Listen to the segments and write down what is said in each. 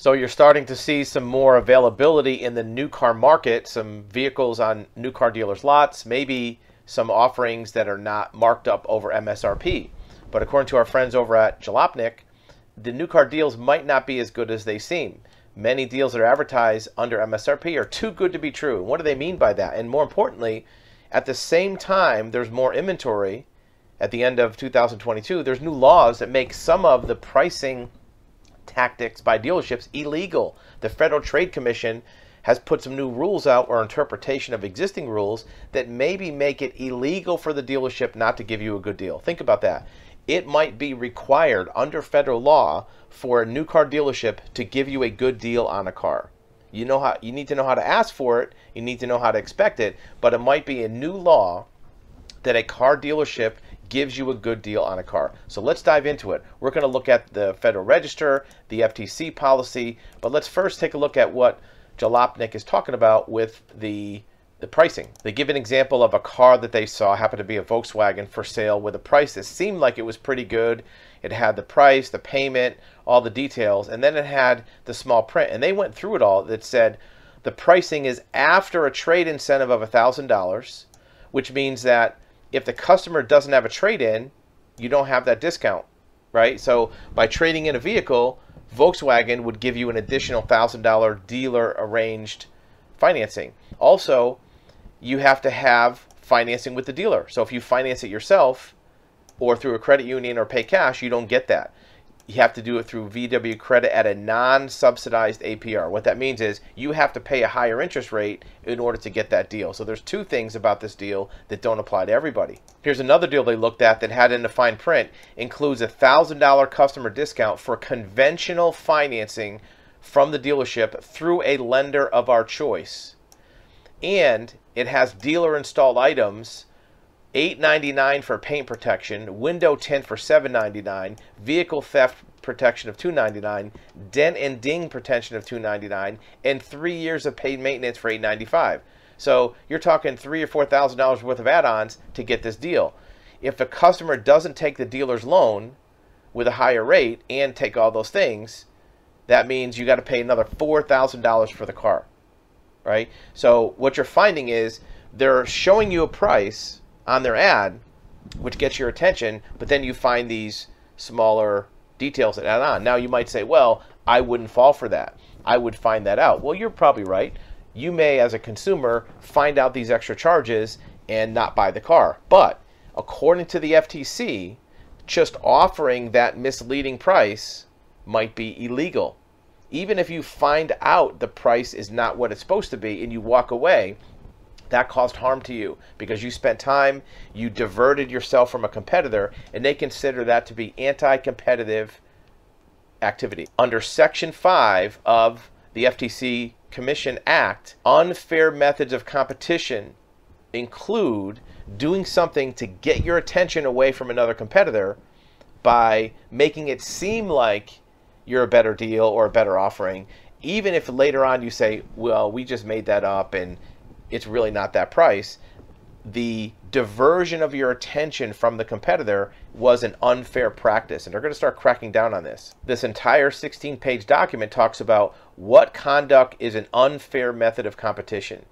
So you're starting to see some more availability in the new car market, some vehicles on new car dealers' lots, maybe some offerings that are not marked up over MSRP. But according to our friends over at Jalopnik, the new car deals might not be as good as they seem. Many deals that are advertised under MSRP are too good to be true. What do they mean by that? And more importantly, at the same time, there's more inventory at the end of 2022. There's new laws that make some of the pricing tactics by dealerships illegal. The Federal Trade Commission has put some new rules out or interpretation of existing rules that maybe make it illegal for the dealership not to give you a good deal. Think about that. It might be required under federal law for a new car dealership to give you a good deal on a car. You know how you need to know how to ask for it, you need to know how to expect it, but it might be a new law that a car dealership gives you a good deal on a car. So let's dive into it. We're going to look at the Federal Register, the FTC policy, but let's first take a look at what Jalopnik is talking about with the the pricing. They give an example of a car that they saw happened to be a Volkswagen for sale with a price that seemed like it was pretty good. It had the price, the payment, all the details, and then it had the small print. And they went through it all that said the pricing is after a trade incentive of $1,000, which means that if the customer doesn't have a trade in, you don't have that discount, right? So by trading in a vehicle, Volkswagen would give you an additional $1,000 dealer arranged financing. Also, you have to have financing with the dealer. So if you finance it yourself or through a credit union or pay cash, you don't get that you have to do it through VW credit at a non-subsidized APR. What that means is you have to pay a higher interest rate in order to get that deal. So there's two things about this deal that don't apply to everybody. Here's another deal they looked at that had in the fine print includes a $1,000 customer discount for conventional financing from the dealership through a lender of our choice. And it has dealer installed items $8.99 for paint protection, window tint for $7.99, vehicle theft protection of $2.99, dent and ding protection of $2.99, and three years of paid maintenance for $8.95. So you're talking three or four thousand dollars worth of add-ons to get this deal. If the customer doesn't take the dealer's loan with a higher rate and take all those things, that means you got to pay another four thousand dollars for the car, right? So what you're finding is they're showing you a price on their ad, which gets your attention, but then you find these smaller details that add on. Now you might say, well, I wouldn't fall for that. I would find that out. Well, you're probably right. You may, as a consumer, find out these extra charges and not buy the car. But according to the FTC, just offering that misleading price might be illegal. Even if you find out the price is not what it's supposed to be and you walk away, that caused harm to you because you spent time, you diverted yourself from a competitor, and they consider that to be anti competitive activity. Under Section 5 of the FTC Commission Act, unfair methods of competition include doing something to get your attention away from another competitor by making it seem like you're a better deal or a better offering, even if later on you say, well, we just made that up and it's really not that price. The diversion of your attention from the competitor was an unfair practice, and they're going to start cracking down on this. This entire 16 page document talks about what conduct is an unfair method of competition.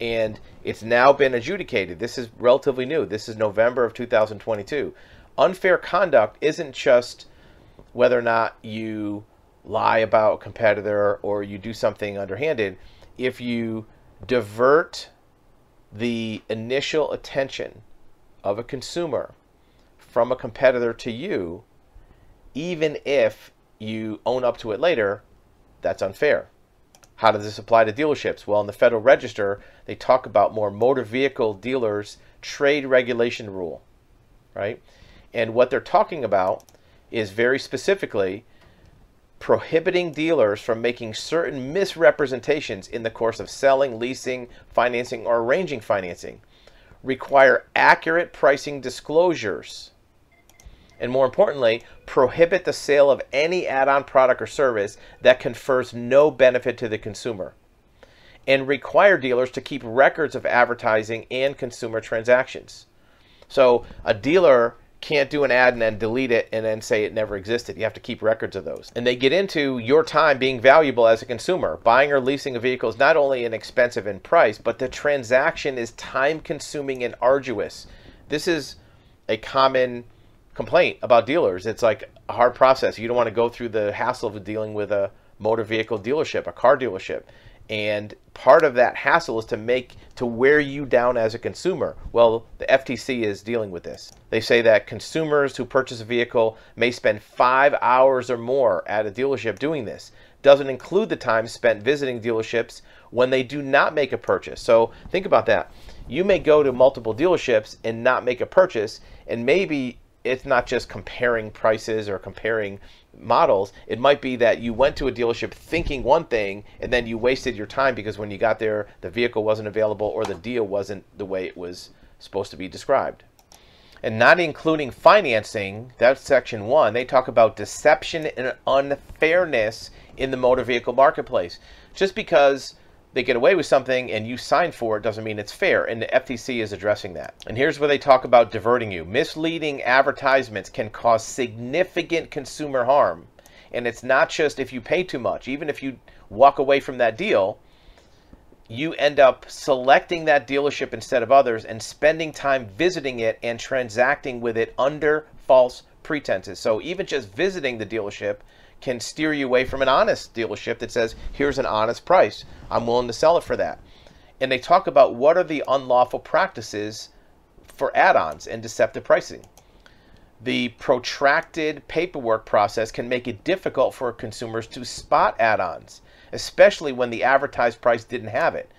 And it's now been adjudicated. This is relatively new. This is November of 2022. Unfair conduct isn't just whether or not you lie about a competitor or you do something underhanded. If you divert the initial attention of a consumer from a competitor to you, even if you own up to it later, that's unfair. How does this apply to dealerships? Well, in the Federal Register, they talk about more motor vehicle dealers trade regulation rule, right? And what they're talking about is very specifically prohibiting dealers from making certain misrepresentations in the course of selling, leasing, financing, or arranging financing. Require accurate pricing disclosures. And more importantly, prohibit the sale of any add on product or service that confers no benefit to the consumer. And require dealers to keep records of advertising and consumer transactions. So a dealer can't do an ad and then delete it and then say it never existed. You have to keep records of those. And they get into your time being valuable as a consumer. Buying or leasing a vehicle is not only inexpensive in price, but the transaction is time consuming and arduous. This is a common complaint about dealers. It's like a hard process. You don't want to go through the hassle of dealing with a motor vehicle dealership, a car dealership and part of that hassle is to make to wear you down as a consumer. Well the ftc is dealing with this. They say that consumers who purchase a vehicle may spend five hours or more at a dealership doing this. Doesn't include the time spent visiting dealerships when they do not make a purchase. So think about that. You may go to multiple dealerships and not make a purchase and maybe it's not just comparing prices or comparing models. It might be that you went to a dealership thinking one thing and then you wasted your time because when you got there, the vehicle wasn't available or the deal wasn't the way it was supposed to be described. And not including financing, that's section one, they talk about deception and unfairness in the motor vehicle marketplace. Just because they get away with something and you sign for it doesn't mean it's fair. And the FTC is addressing that. And here's where they talk about diverting you. Misleading advertisements can cause significant consumer harm. And it's not just if you pay too much, even if you walk away from that deal, you end up selecting that dealership instead of others and spending time visiting it and transacting with it under false pretenses. So even just visiting the dealership can steer you away from an honest dealership that says, here's an honest price. I'm willing to sell it for that. And they talk about what are the unlawful practices for add ons and deceptive pricing. The protracted paperwork process can make it difficult for consumers to spot add ons, especially when the advertised price didn't have it.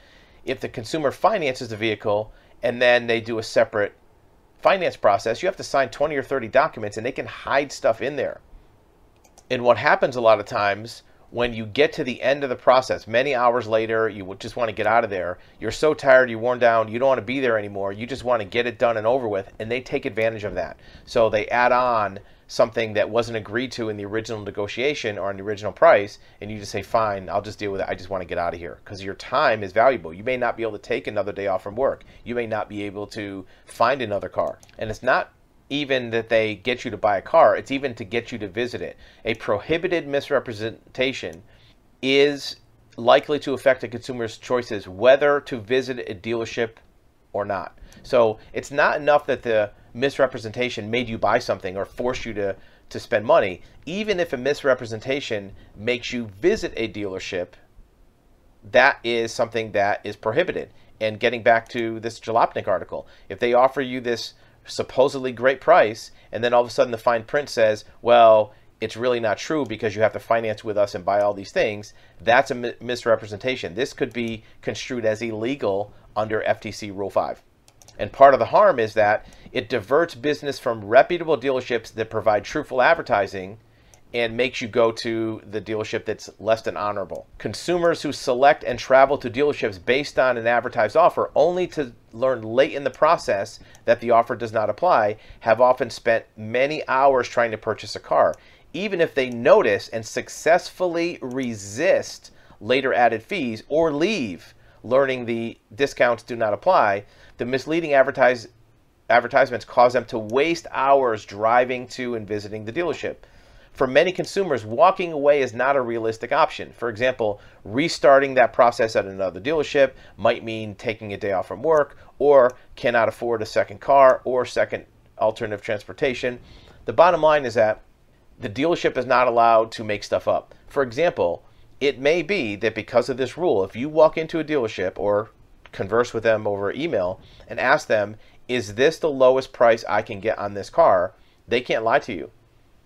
If the consumer finances the vehicle and then they do a separate finance process, you have to sign 20 or 30 documents and they can hide stuff in there. And what happens a lot of times when you get to the end of the process, many hours later, you just want to get out of there. You're so tired, you're worn down, you don't want to be there anymore. You just want to get it done and over with, and they take advantage of that. So they add on something that wasn't agreed to in the original negotiation or in the original price, and you just say, "Fine, I'll just deal with it. I just want to get out of here." Because your time is valuable. You may not be able to take another day off from work. You may not be able to find another car, and it's not even that they get you to buy a car, it's even to get you to visit it. A prohibited misrepresentation is likely to affect a consumer's choices whether to visit a dealership or not. So it's not enough that the misrepresentation made you buy something or forced you to, to spend money. Even if a misrepresentation makes you visit a dealership, that is something that is prohibited. And getting back to this Jalopnik article, if they offer you this supposedly great price, and then all of a sudden the fine print says, well, it's really not true because you have to finance with us and buy all these things, that's a misrepresentation. This could be construed as illegal under FTC Rule 5. And part of the harm is that it diverts business from reputable dealerships that provide truthful advertising and makes you go to the dealership that's less than honorable. Consumers who select and travel to dealerships based on an advertised offer only to learn late in the process that the offer does not apply have often spent many hours trying to purchase a car. Even if they notice and successfully resist later added fees or leave learning the discounts do not apply, the misleading advertise, advertisements cause them to waste hours driving to and visiting the dealership. For many consumers, walking away is not a realistic option. For example, restarting that process at another dealership might mean taking a day off from work or cannot afford a second car or second alternative transportation. The bottom line is that the dealership is not allowed to make stuff up. For example, it may be that because of this rule, if you walk into a dealership or converse with them over email and ask them, is this the lowest price I can get on this car? They can't lie to you.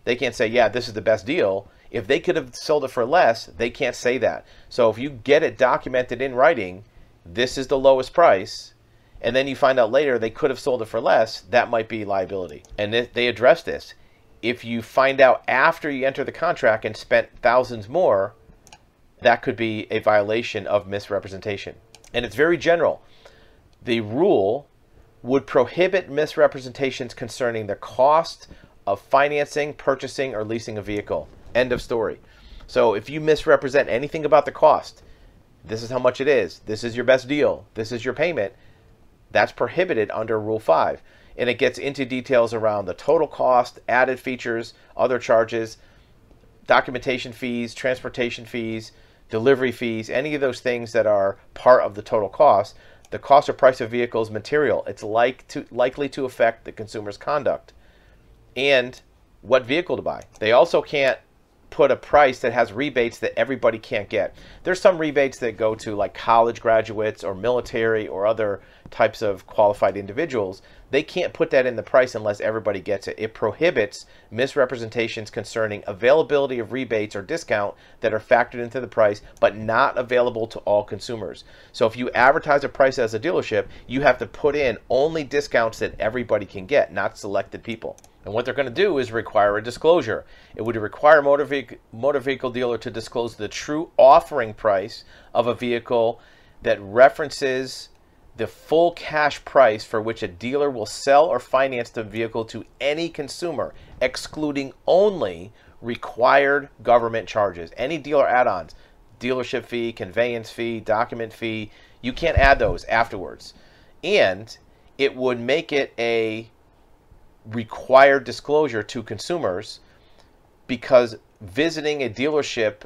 They can't say, yeah, this is the best deal. If they could have sold it for less, they can't say that. So if you get it documented in writing, this is the lowest price, and then you find out later they could have sold it for less, that might be liability. And they address this. If you find out after you enter the contract and spent thousands more, that could be a violation of misrepresentation. And it's very general. The rule would prohibit misrepresentations concerning the cost of financing, purchasing, or leasing a vehicle. End of story. So if you misrepresent anything about the cost, this is how much it is, this is your best deal, this is your payment, that's prohibited under Rule 5. and it gets into details around the total cost, added features, other charges, documentation fees, transportation fees, delivery fees, any of those things that are part of the total cost. The cost or price of vehicles material. It's like to, likely to affect the consumer's conduct and what vehicle to buy. They also can't put a price that has rebates that everybody can't get. There's some rebates that go to like college graduates or military or other types of qualified individuals. They can't put that in the price unless everybody gets it. It prohibits misrepresentations concerning availability of rebates or discount that are factored into the price but not available to all consumers. So if you advertise a price as a dealership, you have to put in only discounts that everybody can get, not selected people. And what they're going to do is require a disclosure. It would require motor vehicle, motor vehicle dealer to disclose the true offering price of a vehicle that references the full cash price for which a dealer will sell or finance the vehicle to any consumer, excluding only required government charges. Any dealer add-ons, dealership fee, conveyance fee, document fee, you can't add those afterwards. And it would make it a required disclosure to consumers because visiting a dealership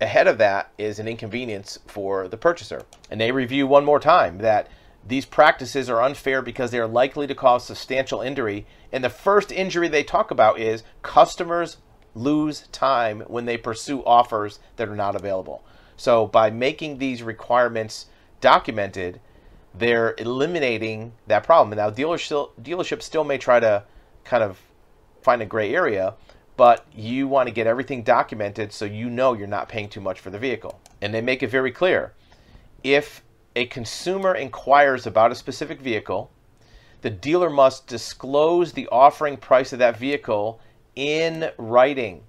ahead of that is an inconvenience for the purchaser. And they review one more time that these practices are unfair because they are likely to cause substantial injury. And the first injury they talk about is customers lose time when they pursue offers that are not available. So by making these requirements documented, they're eliminating that problem. Now, dealership, dealerships still may try to kind of find a gray area, but you want to get everything documented so you know you're not paying too much for the vehicle. And they make it very clear. If a consumer inquires about a specific vehicle, the dealer must disclose the offering price of that vehicle in writing.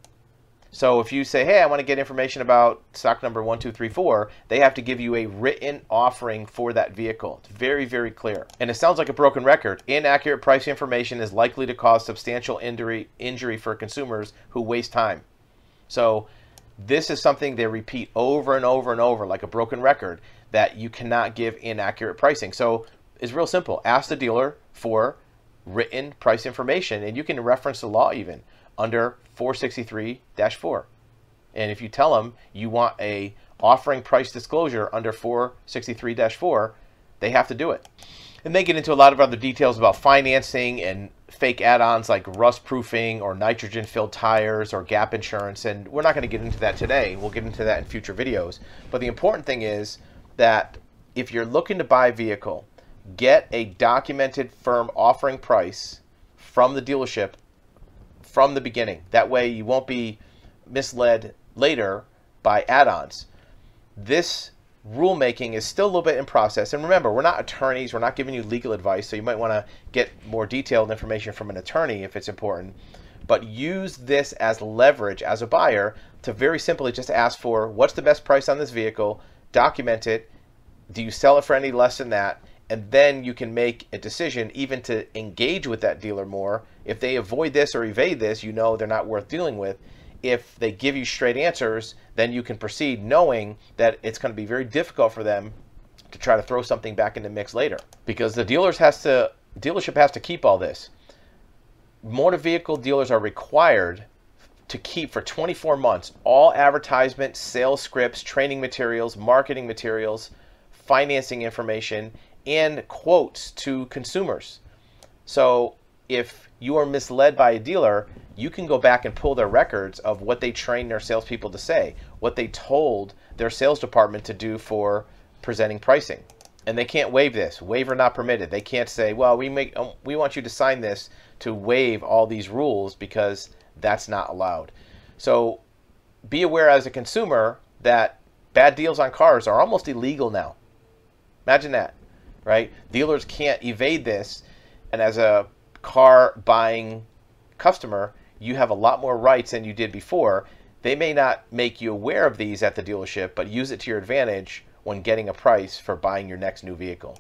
So if you say, hey, I want to get information about stock number 1234, they have to give you a written offering for that vehicle. It's very, very clear. And it sounds like a broken record. Inaccurate price information is likely to cause substantial injury, injury for consumers who waste time. So this is something they repeat over and over and over like a broken record that you cannot give inaccurate pricing. So it's real simple. Ask the dealer for written price information and you can reference the law even under 463-4. And if you tell them you want a offering price disclosure under 463-4, they have to do it. And they get into a lot of other details about financing and fake add-ons like rust proofing or nitrogen filled tires or gap insurance and we're not going to get into that today. We'll get into that in future videos. But the important thing is that if you're looking to buy a vehicle, get a documented firm offering price from the dealership from the beginning. That way you won't be misled later by add-ons. This rulemaking is still a little bit in process. And remember, we're not attorneys. We're not giving you legal advice. So you might want to get more detailed information from an attorney if it's important. But use this as leverage as a buyer to very simply just ask for what's the best price on this vehicle, document it. Do you sell it for any less than that? And then you can make a decision even to engage with that dealer more. If they avoid this or evade this, you know they're not worth dealing with. If they give you straight answers, then you can proceed knowing that it's going to be very difficult for them to try to throw something back in the mix later because the dealers has to dealership has to keep all this. Motor vehicle dealers are required to keep for 24 months all advertisement, sales scripts, training materials, marketing materials, financing information, and quotes to consumers. So if you are misled by a dealer, you can go back and pull their records of what they trained their salespeople to say, what they told their sales department to do for presenting pricing. And they can't waive this. Waiver not permitted. They can't say, "Well, we make um, we want you to sign this to waive all these rules because that's not allowed." So be aware as a consumer that bad deals on cars are almost illegal now. Imagine that right? Dealers can't evade this. And as a car buying customer, you have a lot more rights than you did before. They may not make you aware of these at the dealership, but use it to your advantage when getting a price for buying your next new vehicle.